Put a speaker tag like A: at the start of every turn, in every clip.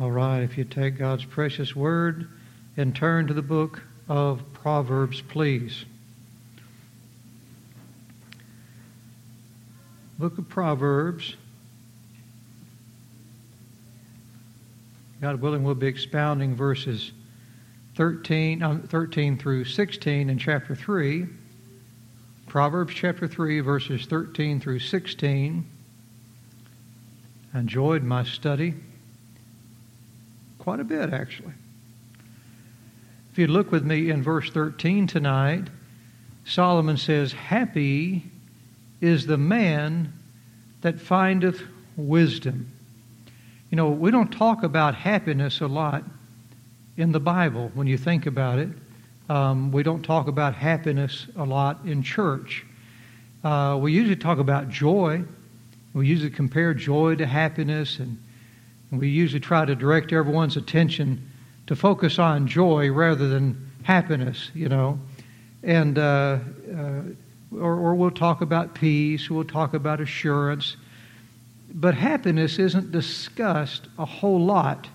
A: All right, if you take God's precious word and turn to the book of Proverbs, please. Book of Proverbs. God willing, we'll be expounding verses 13, uh, 13 through 16 in chapter 3. Proverbs chapter 3, verses 13 through 16. I enjoyed my study quite a bit, actually. If you look with me in verse 13 tonight, Solomon says, Happy is the man that findeth wisdom. You know, we don't talk about happiness a lot in the Bible when you think about it. Um, we don't talk about happiness a lot in church. Uh, we usually talk about joy. We usually compare joy to happiness and we usually try to direct everyone's attention to focus on joy rather than happiness, you know. And, uh, uh, or, or we'll talk about peace, we'll talk about assurance. But happiness isn't discussed a whole lot.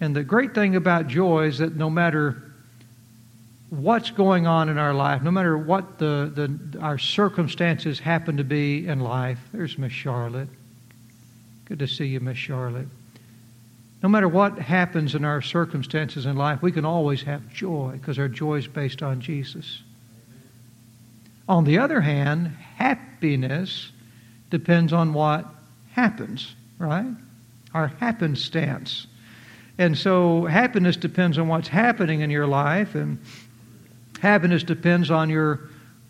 A: And the great thing about joy is that no matter what's going on in our life, no matter what the, the, our circumstances happen to be in life, there's Miss Charlotte. Good to see you, Miss Charlotte. No matter what happens in our circumstances in life, we can always have joy because our joy is based on Jesus. On the other hand, happiness depends on what happens, right? Our happenstance. And so happiness depends on what's happening in your life, and happiness depends on your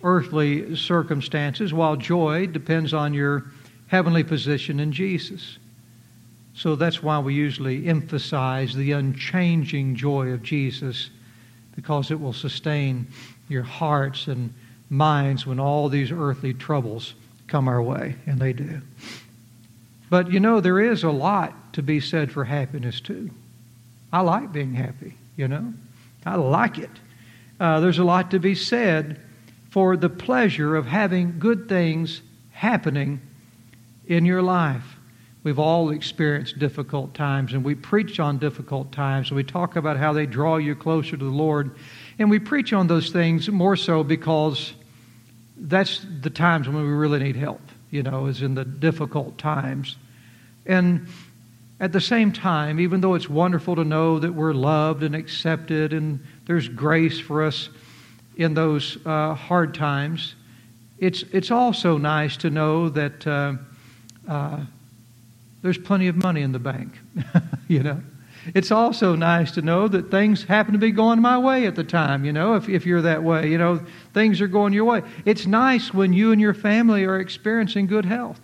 A: earthly circumstances, while joy depends on your heavenly position in Jesus. So that's why we usually emphasize the unchanging joy of Jesus, because it will sustain your hearts and minds when all these earthly troubles come our way, and they do. But you know, there is a lot to be said for happiness, too. I like being happy, you know, I like it. Uh, there's a lot to be said for the pleasure of having good things happening in your life. We've all experienced difficult times, and we preach on difficult times, and we talk about how they draw you closer to the Lord. And we preach on those things more so because that's the times when we really need help, you know, is in the difficult times. And at the same time, even though it's wonderful to know that we're loved and accepted and there's grace for us in those uh, hard times, it's, it's also nice to know that. Uh, uh, there's plenty of money in the bank, you know. It's also nice to know that things happen to be going my way at the time, you know, if, if you're that way, you know, things are going your way. It's nice when you and your family are experiencing good health.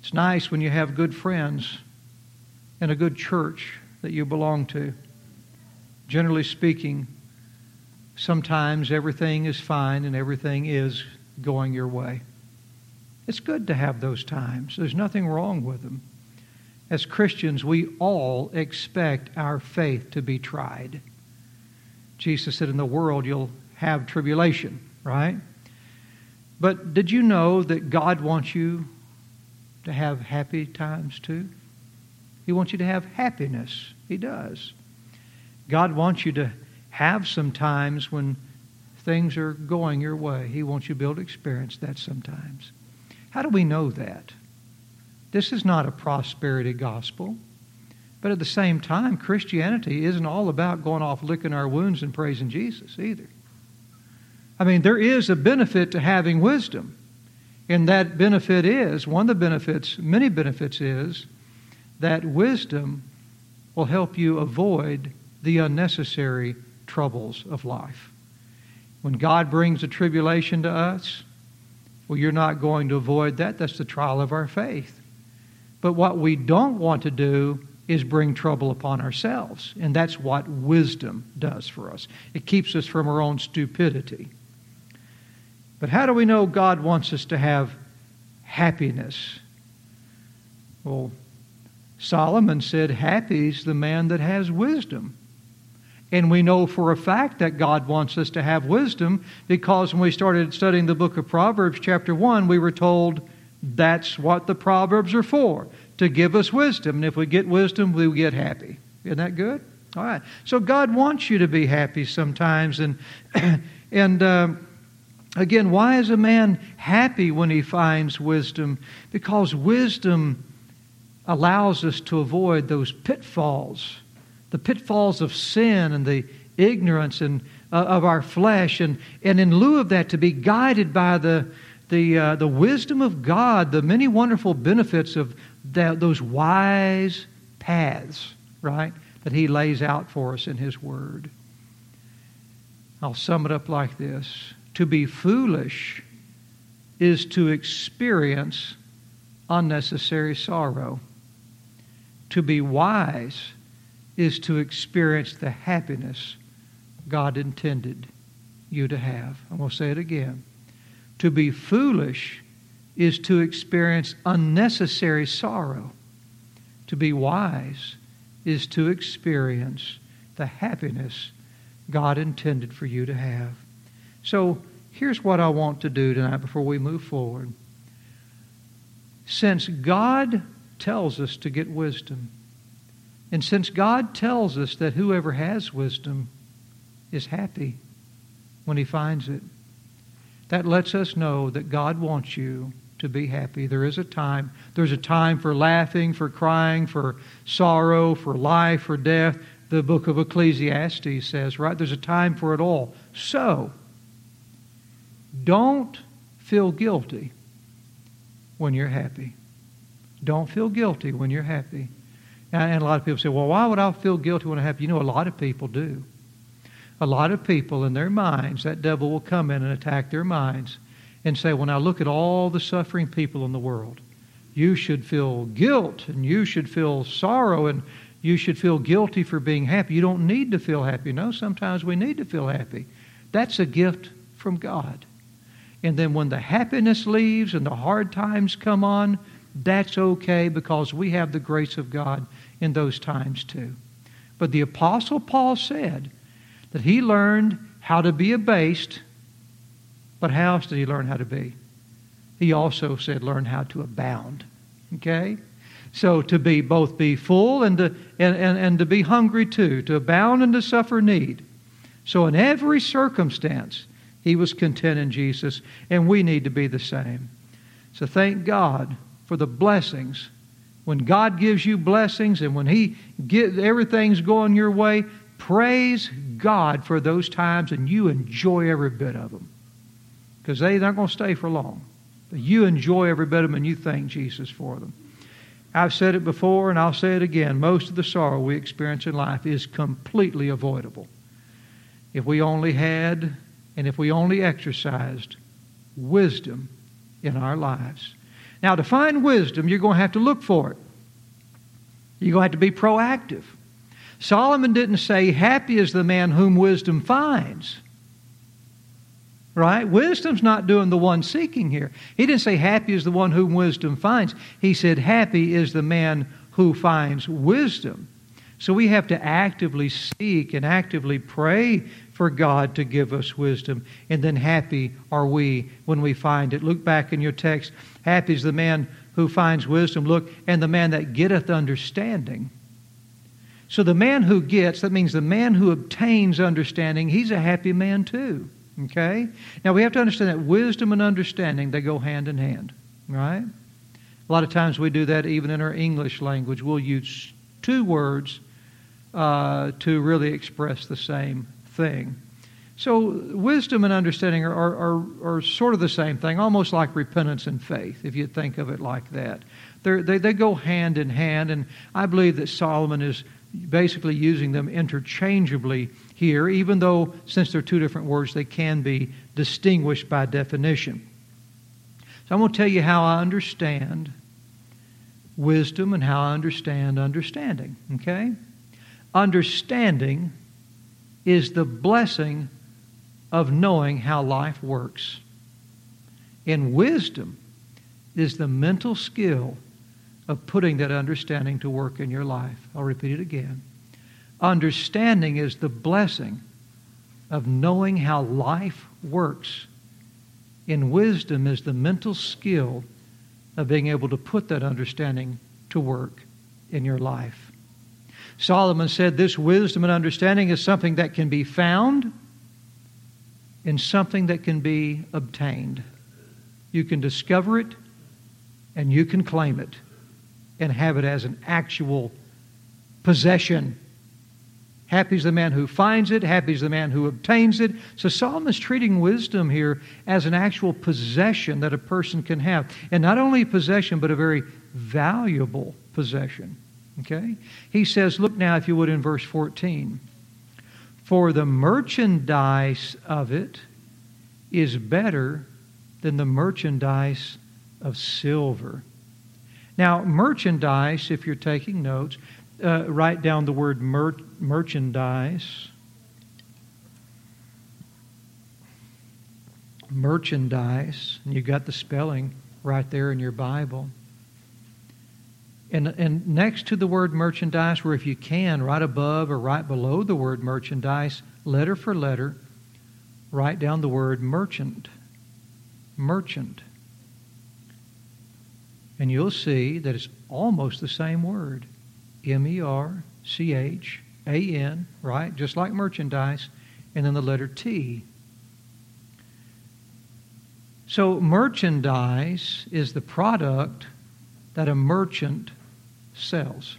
A: It's nice when you have good friends and a good church that you belong to. Generally speaking, sometimes everything is fine and everything is going your way. It's good to have those times. There's nothing wrong with them. As Christians, we all expect our faith to be tried. Jesus said, In the world you'll have tribulation, right? But did you know that God wants you to have happy times too? He wants you to have happiness. He does. God wants you to have some times when things are going your way. He wants you to be able to experience that sometimes. How do we know that? This is not a prosperity gospel. But at the same time, Christianity isn't all about going off licking our wounds and praising Jesus either. I mean, there is a benefit to having wisdom. And that benefit is, one of the benefits, many benefits is, that wisdom will help you avoid the unnecessary troubles of life. When God brings a tribulation to us, well, you're not going to avoid that. That's the trial of our faith. But what we don't want to do is bring trouble upon ourselves. And that's what wisdom does for us. It keeps us from our own stupidity. But how do we know God wants us to have happiness? Well, Solomon said, Happy's the man that has wisdom. And we know for a fact that God wants us to have wisdom because when we started studying the book of Proverbs, chapter 1, we were told That's what the Proverbs are for, to give us wisdom. And if we get wisdom, we get happy. Isn't that good? All right. So God wants you to be happy sometimes. And, and uh, again, why is a man happy when he finds wisdom? Because wisdom allows us to avoid those pitfalls, the pitfalls of sin and the ignorance and, uh, of our flesh. And, and in lieu of that, to be guided by the, the, uh, the wisdom of God, the many wonderful benefits of that, those wise paths, right, that He lays out for us in His Word. I'll sum it up like this To be foolish is to experience unnecessary sorrow. To be wise is to experience the happiness God intended you to have. I'm going to say it again. To be foolish is to experience unnecessary sorrow. To be wise is to experience the happiness God intended for you to have. So here's what I want to do tonight before we move forward. Since God tells us to get wisdom, and since God tells us that whoever has wisdom is happy when he finds it, that lets us know that God wants you to be happy. There is a time. There's a time for laughing, for crying, for sorrow, for life, for death. The book of Ecclesiastes says, right? There's a time for it all. So, don't feel guilty when you're happy. Don't feel guilty when you're happy. And a lot of people say, well, why would I feel guilty when I have? You know, a lot of people do. A lot of people in their minds, that devil will come in and attack their minds and say, well, now look at all the suffering people in the world. You should feel guilt and you should feel sorrow and you should feel guilty for being happy. You don't need to feel happy. No, sometimes we need to feel happy. That's a gift from God. And then when the happiness leaves and the hard times come on, that's okay because we have the grace of God in those times too. But the Apostle Paul said that he learned how to be abased, but how else did he learn how to be? He also said, learn how to abound. Okay? So to be both be full and to, and, and, and to be hungry too, to abound and to suffer need. So in every circumstance, he was content in Jesus, and we need to be the same. So thank God for the blessings. When God gives you blessings and when He get everything's going your way, praise God for those times and you enjoy every bit of them. Because they're not going to stay for long. But you enjoy every bit of them and you thank Jesus for them. I've said it before and I'll say it again. Most of the sorrow we experience in life is completely avoidable. If we only had and if we only exercised wisdom in our lives. Now, to find wisdom, you're going to have to look for it. You're going to have to be proactive. Solomon didn't say, Happy is the man whom wisdom finds. Right? Wisdom's not doing the one seeking here. He didn't say, Happy is the one whom wisdom finds. He said, Happy is the man who finds wisdom. So we have to actively seek and actively pray for God to give us wisdom. And then happy are we when we find it. Look back in your text. Happy is the man who finds wisdom. Look, and the man that getteth understanding. So the man who gets, that means the man who obtains understanding, he's a happy man too. Okay? Now we have to understand that wisdom and understanding, they go hand in hand. Right? A lot of times we do that even in our English language. We'll use two words uh, to really express the same thing. So, wisdom and understanding are, are, are, sort of the same thing, almost like repentance and faith, if you think of it like that. They're, they they go hand in hand, and I believe that Solomon is basically using them interchangeably here, even though, since they're two different words, they can be distinguished by definition. So, I'm going to tell you how I understand wisdom and how I understand understanding, okay? Understanding is the blessing of knowing how life works. And wisdom is the mental skill of putting that understanding to work in your life. I'll repeat it again. Understanding is the blessing of knowing how life works. And wisdom is the mental skill of being able to put that understanding to work in your life. Solomon said this wisdom and understanding is something that can be found and something that can be obtained. You can discover it and you can claim it and have it as an actual possession. Happy is the man who finds it, happy is the man who obtains it. So Solomon is treating wisdom here as an actual possession that a person can have. And not only a possession, but a very valuable possession. Okay? He says, look now, if you would, in verse 14. For the merchandise of it is better than the merchandise of silver. Now, merchandise, if you're taking notes, uh, write down the word mer- merchandise. Merchandise, and you got the spelling right there in your Bible. And, and next to the word merchandise, or if you can, right above or right below the word merchandise, letter for letter, write down the word merchant. Merchant. And you'll see that it's almost the same word M E R C H A N, right? Just like merchandise, and then the letter T. So, merchandise is the product that a merchant sells.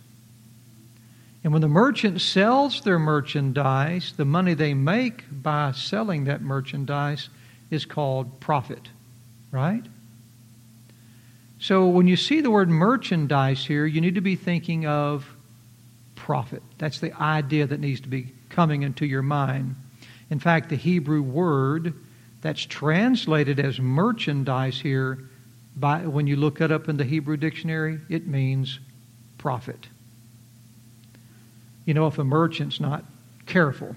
A: And when the merchant sells their merchandise, the money they make by selling that merchandise is called profit, right? So when you see the word merchandise here, you need to be thinking of profit. That's the idea that needs to be coming into your mind. In fact, the Hebrew word that's translated as merchandise here, by, when you look it up in the Hebrew dictionary, it means profit. You know, if a merchant's not careful,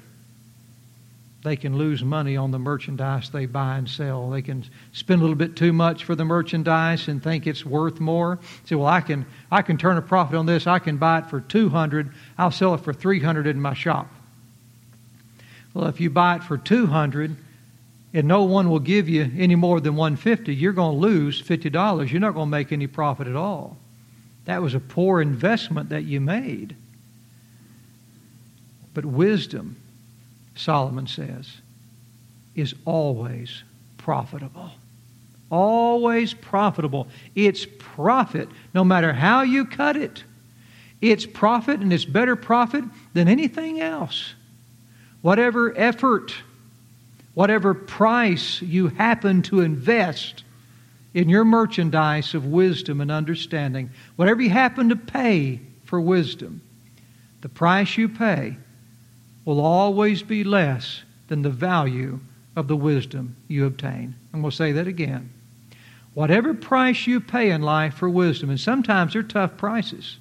A: they can lose money on the merchandise they buy and sell. They can spend a little bit too much for the merchandise and think it's worth more. Say, well, I can I can turn a profit on this. I can buy it for two hundred. I'll sell it for three hundred in my shop. Well, if you buy it for two hundred, and no one will give you any more than one fifty, you're going to lose fifty dollars. You're not going to make any profit at all. That was a poor investment that you made. But wisdom, Solomon says, is always profitable. Always profitable. It's profit, no matter how you cut it. It's profit, and it's better profit than anything else. Whatever effort, whatever price you happen to invest in your merchandise of wisdom and understanding, whatever you happen to pay for wisdom, the price you pay will always be less than the value of the wisdom you obtain. And we'll say that again. Whatever price you pay in life for wisdom, and sometimes they're tough prices.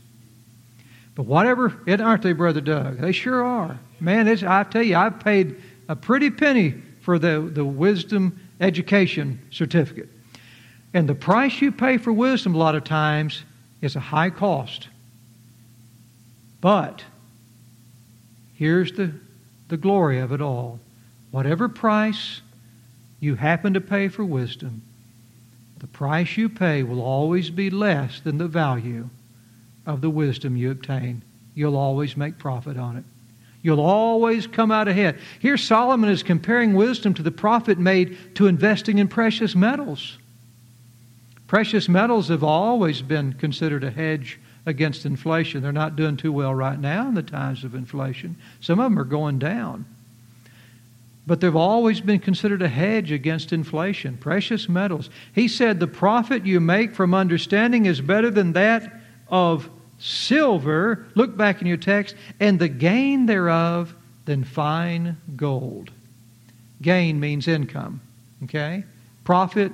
A: But whatever, it aren't they, Brother Doug? They sure are. Man, I tell you, I've paid a pretty penny for the, the wisdom education certificate. And the price you pay for wisdom a lot of times is a high cost. But here's the, the glory of it all. Whatever price you happen to pay for wisdom, the price you pay will always be less than the value of the wisdom you obtain. You'll always make profit on it. You'll always come out ahead. Here, Solomon is comparing wisdom to the profit made to investing in precious metals. Precious metals have always been considered a hedge against inflation. They're not doing too well right now in the times of inflation. Some of them are going down. But they've always been considered a hedge against inflation. Precious metals. He said, The profit you make from understanding is better than that of silver. Look back in your text. And the gain thereof than fine gold. Gain means income. Okay? Profit,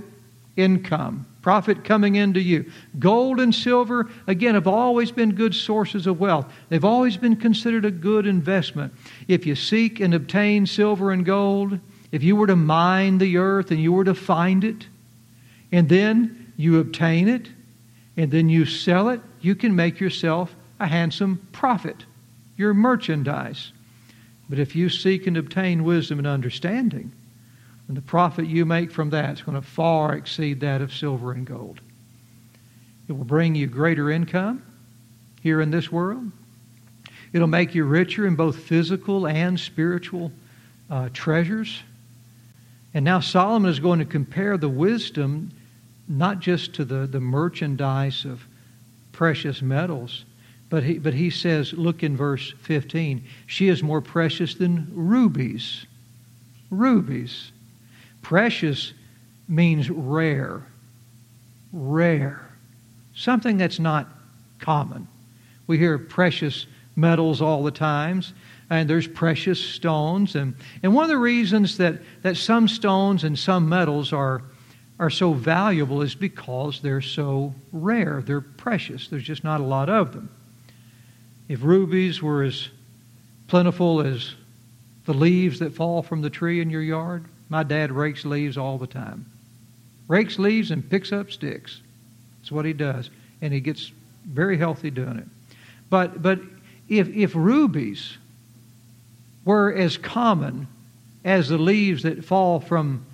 A: income profit coming into you. Gold and silver, again, have always been good sources of wealth. They've always been considered a good investment. If you seek and obtain silver and gold, if you were to mine the earth and you were to find it, and then you obtain it, and then you sell it, you can make yourself a handsome profit, your merchandise. But if you seek and obtain wisdom and understanding, and the profit you make from that is going to far exceed that of silver and gold. It will bring you greater income here in this world. It'll make you richer in both physical and spiritual uh, treasures. And now Solomon is going to compare the wisdom not just to the, the merchandise of precious metals, but he, but he says, look in verse 15, she is more precious than rubies. Rubies. Precious means rare. Rare. Something that's not common. We hear precious metals all the times, and there's precious stones. And, and one of the reasons that, that some stones and some metals are, are so valuable is because they're so rare. They're precious. There's just not a lot of them. If rubies were as plentiful as the leaves that fall from the tree in your yard, my dad rakes leaves all the time. Rakes leaves and picks up sticks. That's what he does. And he gets very healthy doing it. But, but if, if rubies were as common as the leaves that fall from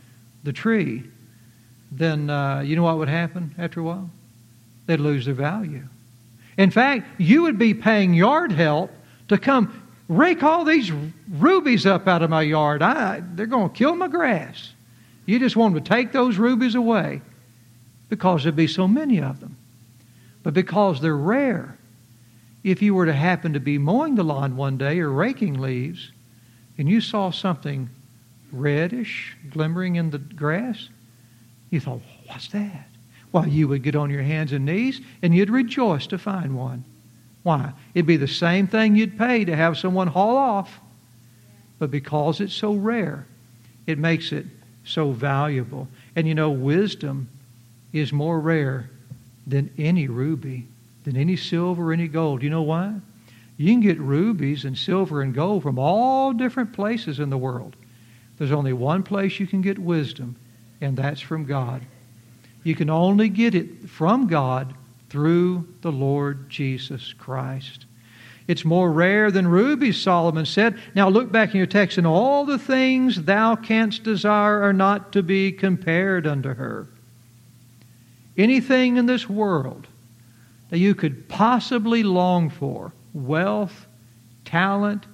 A: the tree, then uh, you know what would happen after a while? They'd lose their value. In fact, you would be paying yard help to come rake all these rubies up out of my yard. I, they're going to kill my grass. You just want to take those rubies away because there'd be so many of them. But because they're rare, if you were to happen to be mowing the lawn one day or raking leaves and you saw something reddish glimmering in the grass, you thought, what's that? Well, you would get on your hands and knees and you'd rejoice to find one. Why? It'd be the same thing you'd pay to have someone haul off. But because it's so rare, it makes it so valuable. And you know, wisdom is more rare than any ruby than any silver any gold. You know why? You can get rubies and silver and gold from all different places in the world. There's only one place you can get wisdom, and that's from God. You can only get it from God through the Lord Jesus Christ. It's more rare than rubies, Solomon said. Now look back in your text, and all the things thou canst desire are not to be compared unto her. Anything in this world that you could possibly long for wealth, talent,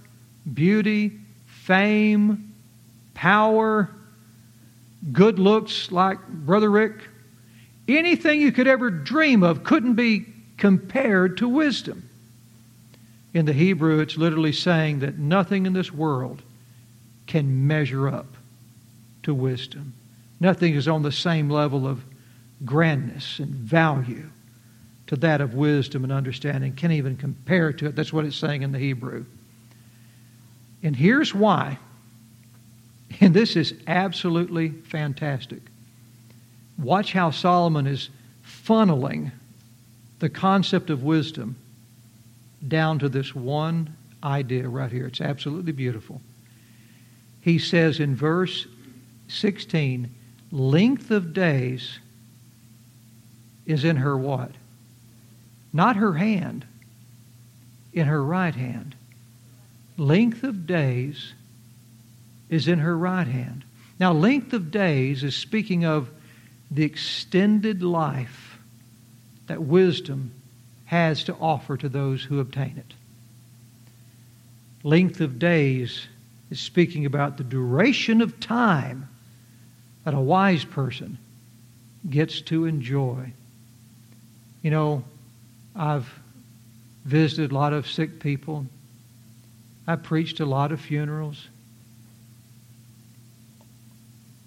A: beauty, fame, power, good looks like Brother Rick, anything you could ever dream of couldn't be compared to wisdom. In the Hebrew, it's literally saying that nothing in this world can measure up to wisdom. Nothing is on the same level of grandness and value to that of wisdom and understanding. Can't even compare to it. That's what it's saying in the Hebrew. And here's why. And this is absolutely fantastic. Watch how Solomon is funneling the concept of wisdom down to this one idea right here. It's absolutely beautiful. He says in verse 16, length of days is in her what? not her hand, in her right hand. Length of days is in her right hand. Now, length of days is speaking of the extended life that wisdom has to offer to those who obtain it. Length of days is speaking about the duration of time that a wise person gets to enjoy. You know, I've visited a lot of sick people. I preached a lot of funerals.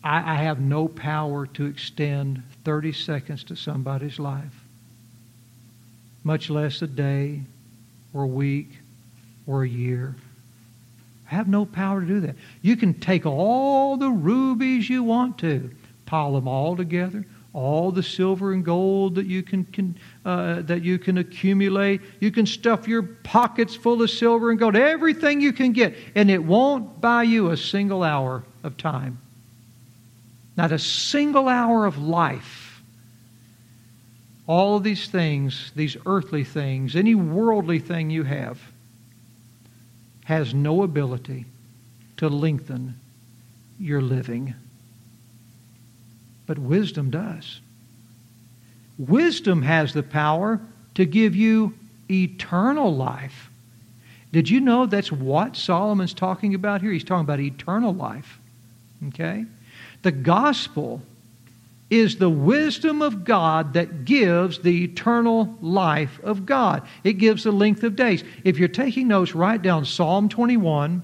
A: I, I have no power to extend 30 seconds to somebody's life, much less a day or a week or a year. I have no power to do that. You can take all the rubies you want to, pile them all together, all the silver and gold that you can, can uh, that you can accumulate. You can stuff your pockets full of silver and gold, everything you can get, and it won't buy you a single hour of time. Not a single hour of life. All of these things, these earthly things, any worldly thing you have, has no ability to lengthen your living but wisdom does. Wisdom has the power to give you eternal life. Did you know that's what Solomon's talking about here? He's talking about eternal life. Okay? The gospel is the wisdom of God that gives the eternal life of God. It gives the length of days. If you're taking notes, write down Psalm 21,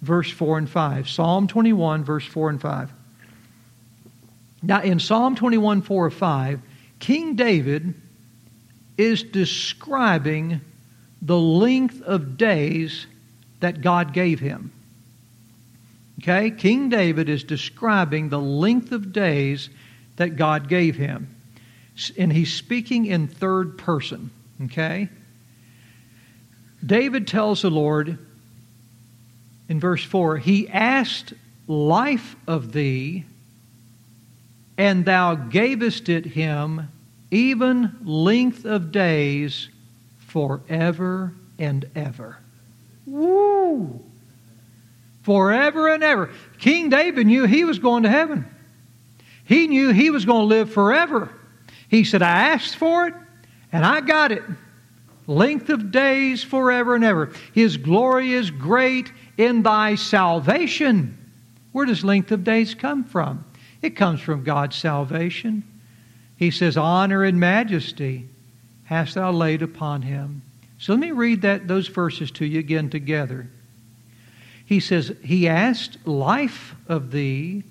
A: verse 4 and 5. Psalm 21, verse 4 and 5. Now, in Psalm 21, 4 or 5, King David is describing the length of days that God gave him. Okay? King David is describing the length of days that God gave him. And he's speaking in third person. Okay? David tells the Lord in verse 4 He asked life of thee, and thou gavest it him, even length of days forever and ever. Woo! Forever and ever. King David knew he was going to heaven. He knew he was going to live forever. He said, I asked for it and I got it. Length of days forever and ever. His glory is great in thy salvation. Where does length of days come from? It comes from God's salvation. He says, Honor and majesty hast thou laid upon him. So let me read that, those verses to you again together. He says, He asked life of thee,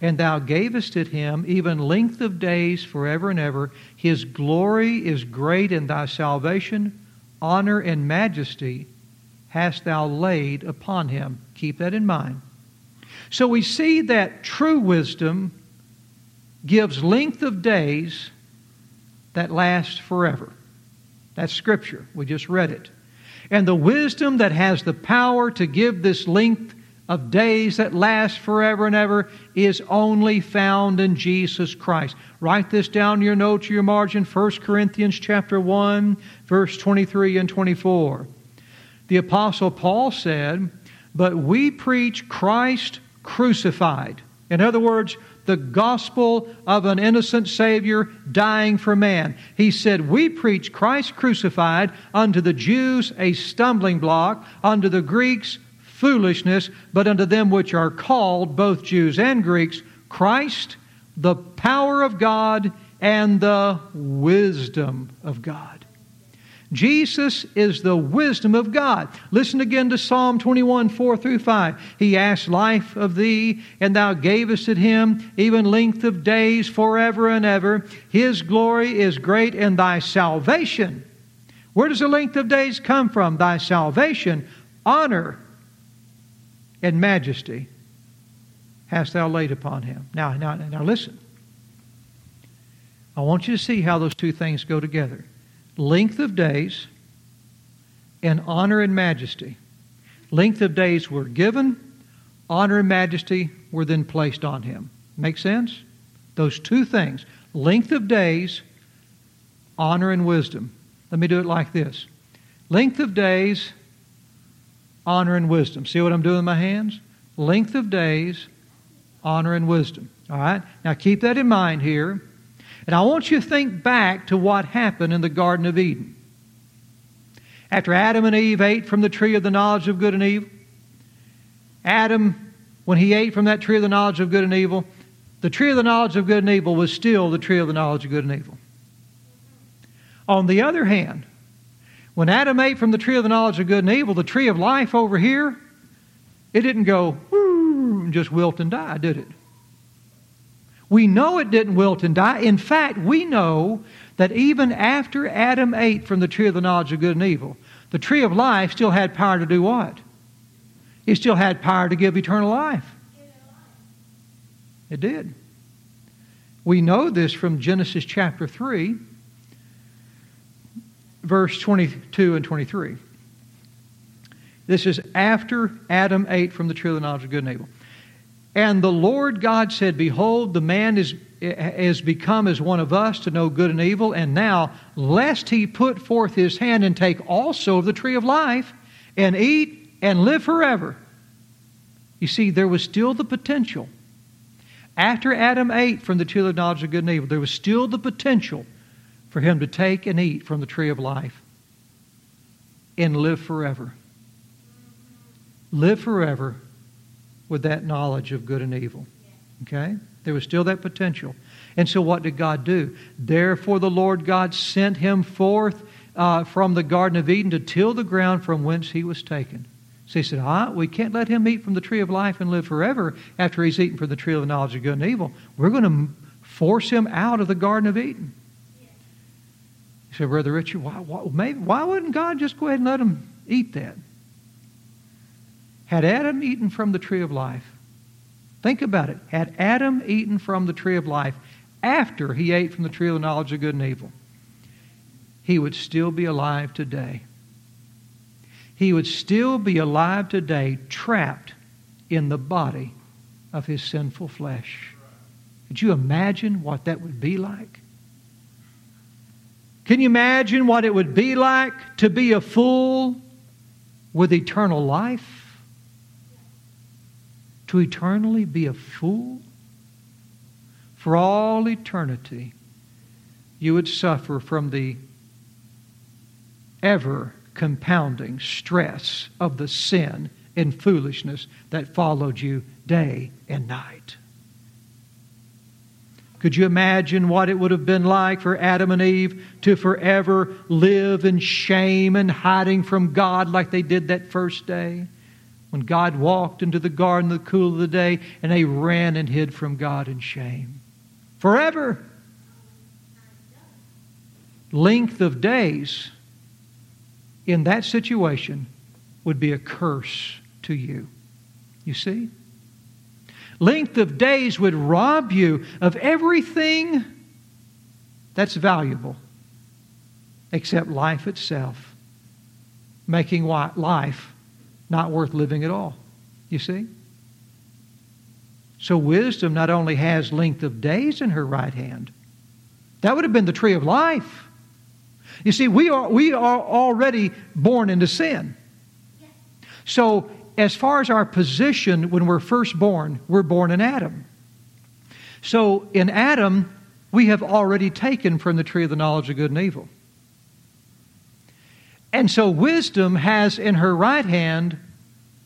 A: and thou gavest it him, even length of days forever and ever. His glory is great in thy salvation. Honor and majesty hast thou laid upon him. Keep that in mind. So we see that true wisdom gives length of days that last forever. That's Scripture. We just read it. And the wisdom that has the power to give this length of days that last forever and ever is only found in Jesus Christ. Write this down in your notes or your margin, 1 Corinthians chapter 1, verse 23 and 24. The apostle Paul said, "But we preach Christ crucified." In other words, the gospel of an innocent Savior dying for man. He said, We preach Christ crucified, unto the Jews a stumbling block, unto the Greeks foolishness, but unto them which are called, both Jews and Greeks, Christ, the power of God and the wisdom of God. Jesus is the wisdom of God. Listen again to Psalm 21, 4 through 5. He asked life of thee, and thou gavest it him, even length of days forever and ever. His glory is great in thy salvation. Where does the length of days come from? Thy salvation, honor, and majesty hast thou laid upon him. Now, now, now listen. I want you to see how those two things go together length of days, and honor and majesty. Length of days were given, honor and majesty were then placed on him. Make sense? Those two things length of days, honor and wisdom. Let me do it like this length of days, honor and wisdom. See what I'm doing with my hands? Length of days, honor and wisdom. All right? Now keep that in mind here. And I want you to think back to what happened in the Garden of Eden. After Adam and Eve ate from the tree of the knowledge of good and evil, Adam, when he ate from that tree of the knowledge of good and evil, the tree of the knowledge of good and evil was still the tree of the knowledge of good and evil. On the other hand, when Adam ate from the tree of the knowledge of good and evil, the tree of life over here, it didn't go and just wilt and die, did it? We know it didn't wilt and die. In fact, we know that even after Adam ate from the tree of the knowledge of good and evil, the tree of life still had power to do what? It still had power to give eternal life. It did. We know this from Genesis chapter 3, verse 22 and 23. This is after Adam ate from the tree of the knowledge of good and evil. And the Lord God said, Behold, the man is, is become as one of us to know good and evil, and now, lest he put forth his hand and take also of the tree of life, and eat and live forever. You see, there was still the potential. After Adam ate from the tree of knowledge of good and evil, there was still the potential for him to take and eat from the tree of life and live forever. Live forever with that knowledge of good and evil. Okay? There was still that potential. And so, what did God do? Therefore, the Lord God sent him forth uh, from the Garden of Eden to till the ground from whence he was taken. So he said, ah, we can't let him eat from the tree of life and live forever after he's eaten from the tree of the knowledge of good and evil. We're going to force him out of the Garden of Eden. He said, Brother Richard, why, why, maybe, why wouldn't God just go ahead and let him eat that? Had Adam eaten from the tree of life, think about it. Had Adam eaten from the tree of life after he ate from the tree of the knowledge of good and evil, he would still be alive today. He would still be alive today, trapped in the body of his sinful flesh. Could you imagine what that would be like? Can you imagine what it would be like to be a fool with eternal life? To eternally be a fool? For all eternity, you would suffer from the ever compounding stress of the sin and foolishness that followed you day and night. Could you imagine what it would have been like for Adam and Eve to forever live in shame and hiding from God like they did that first day? When God walked into the garden in the cool of the day and they ran and hid from God in shame. Forever. Length of days in that situation would be a curse to you. You see? Length of days would rob you of everything that's valuable except life itself, making life not worth living at all. You see? So wisdom not only has length of days in her right hand, that would have been the tree of life. You see, we are, we are already born into sin. So, as far as our position when we're first born, we're born in Adam. So, in Adam, we have already taken from the tree of the knowledge of good and evil. And so, wisdom has in her right hand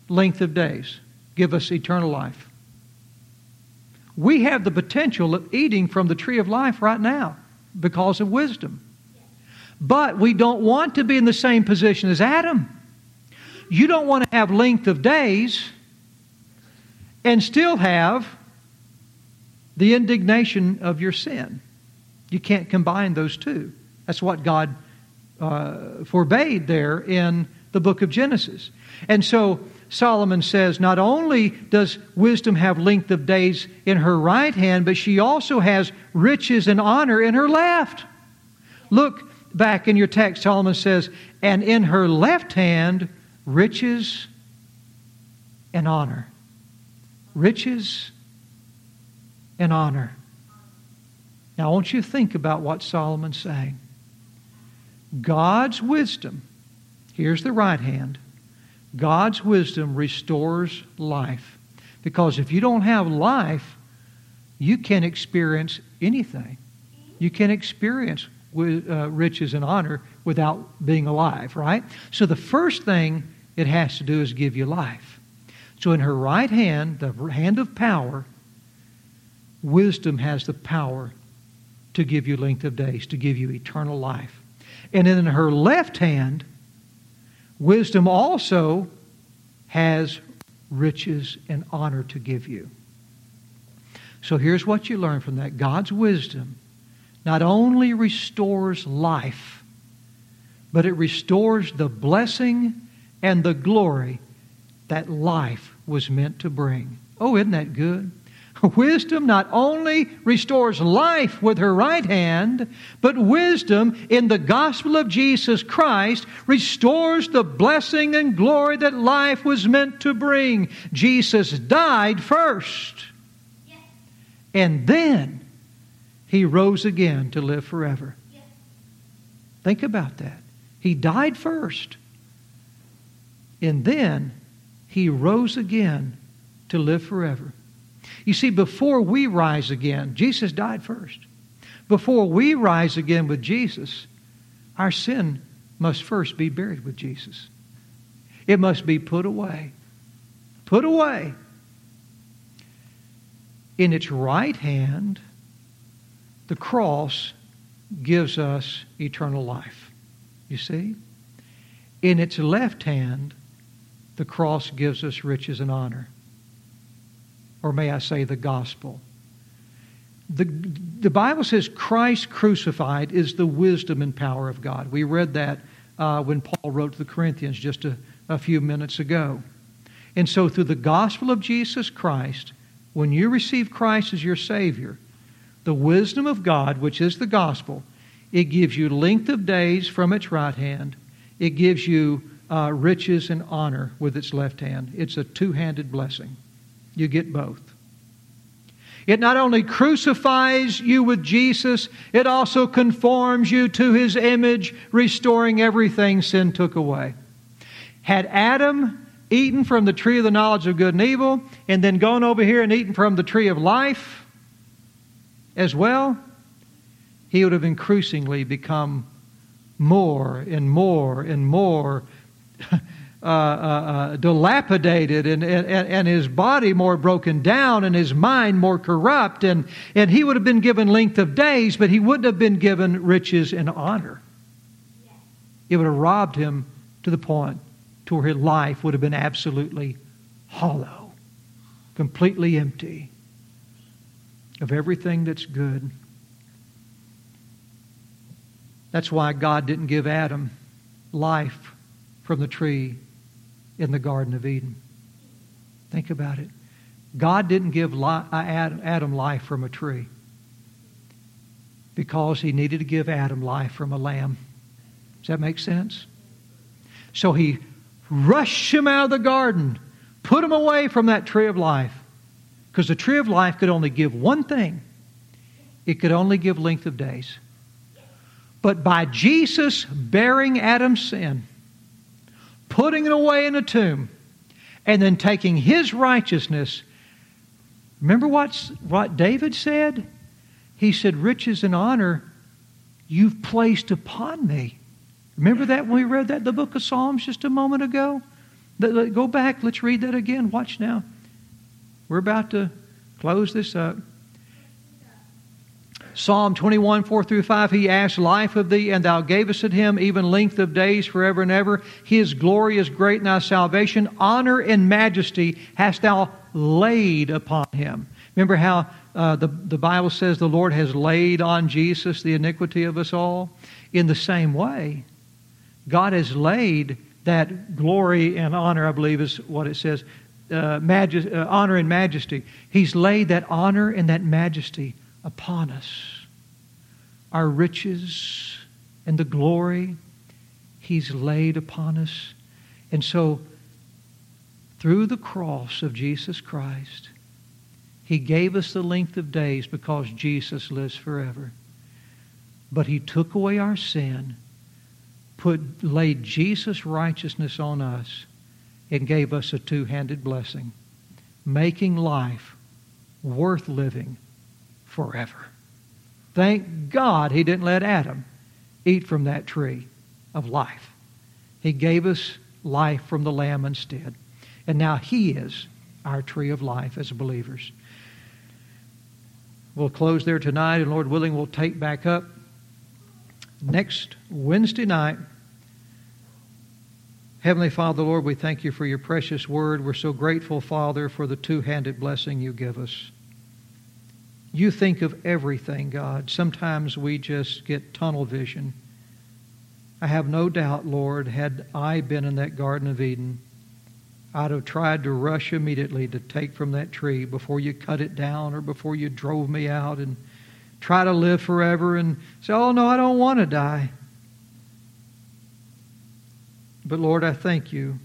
A: length of days, give us eternal life. We have the potential of eating from the tree of life right now because of wisdom. But we don't want to be in the same position as Adam. You don't want to have length of days and still have the indignation of your sin. You can't combine those two. That's what God uh, forbade there in the book of Genesis. And so Solomon says not only does wisdom have length of days in her right hand, but she also has riches and honor in her left. Look back in your text, Solomon says, and in her left hand, riches and honor. Riches and honor. Now, I want you to think about what Solomon's saying. God's wisdom, here's the right hand, God's wisdom restores life. Because if you don't have life, you can't experience anything. You can't experience uh, riches and honor without being alive, right? So the first thing it has to do is give you life. So in her right hand, the hand of power, wisdom has the power to give you length of days, to give you eternal life. And in her left hand, wisdom also has riches and honor to give you. So here's what you learn from that God's wisdom not only restores life, but it restores the blessing and the glory that life was meant to bring. Oh, isn't that good? Wisdom not only restores life with her right hand, but wisdom in the gospel of Jesus Christ restores the blessing and glory that life was meant to bring. Jesus died first. And then he rose again to live forever. Think about that. He died first. And then he rose again to live forever. You see, before we rise again, Jesus died first. Before we rise again with Jesus, our sin must first be buried with Jesus. It must be put away. Put away. In its right hand, the cross gives us eternal life. You see? In its left hand, the cross gives us riches and honor. Or may I say, the gospel. The, the Bible says Christ crucified is the wisdom and power of God. We read that uh, when Paul wrote to the Corinthians just a, a few minutes ago. And so, through the gospel of Jesus Christ, when you receive Christ as your Savior, the wisdom of God, which is the gospel, it gives you length of days from its right hand. It gives you uh, riches and honor with its left hand. It's a two handed blessing. You get both. It not only crucifies you with Jesus, it also conforms you to his image, restoring everything sin took away. Had Adam eaten from the tree of the knowledge of good and evil, and then gone over here and eaten from the tree of life as well, he would have increasingly become more and more and more uh, uh, uh, dilapidated and, and, and his body more broken down and his mind more corrupt. And, and he would have been given length of days, but he wouldn't have been given riches and honor. It would have robbed him to the point to where his life would have been absolutely hollow, completely empty of everything that's good. That's why God didn't give Adam life from the tree in the Garden of Eden. Think about it. God didn't give uh, Adam life from a tree because he needed to give Adam life from a lamb. Does that make sense? So he rushed him out of the garden, put him away from that tree of life. Because the tree of life could only give one thing it could only give length of days. But by Jesus bearing Adam's sin, putting it away in a tomb, and then taking his righteousness. Remember what's, what David said? He said, Riches and honor you've placed upon me. Remember that when we read that in the book of Psalms just a moment ago? Go back, let's read that again. Watch now. We're about to close this up. Psalm 21, 4 through 5, he asked life of thee, and thou gavest it him, even length of days forever and ever. His glory is great in thy salvation. Honor and majesty hast thou laid upon him. Remember how uh, the, the Bible says the Lord has laid on Jesus the iniquity of us all? In the same way, God has laid that glory and honor, I believe is what it says, uh, majest, uh, honor and majesty. He's laid that honor and that majesty upon us. Our riches and the glory He's laid upon us. And so, through the cross of Jesus Christ, He gave us the length of days because Jesus lives forever. But He took away our sin, put, laid Jesus' righteousness on us, and gave us a two handed blessing, making life worth living forever. Thank God he didn't let Adam eat from that tree of life. He gave us life from the Lamb instead. And now he is our tree of life as believers. We'll close there tonight, and Lord willing, we'll take back up next Wednesday night. Heavenly Father, Lord, we thank you for your precious word. We're so grateful, Father, for the two handed blessing you give us. You think of everything, God. Sometimes we just get tunnel vision. I have no doubt, Lord, had I been in that Garden of Eden, I'd have tried to rush immediately to take from that tree before you cut it down or before you drove me out and try to live forever and say, oh, no, I don't want to die. But Lord, I thank you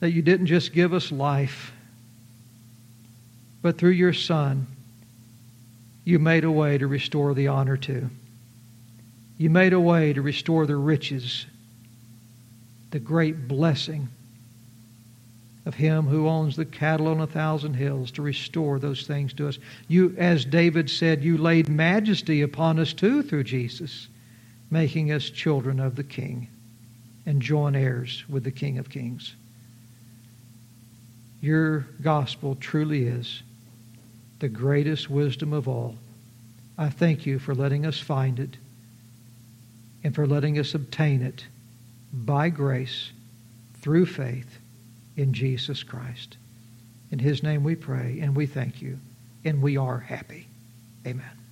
A: that you didn't just give us life, but through your Son, you made a way to restore the honor to. You made a way to restore the riches, the great blessing of him who owns the cattle on a thousand hills to restore those things to us. You, as David said, you laid majesty upon us too through Jesus, making us children of the King and joint heirs with the King of Kings. Your gospel truly is the greatest wisdom of all. I thank you for letting us find it and for letting us obtain it by grace through faith in Jesus Christ. In his name we pray and we thank you and we are happy. Amen.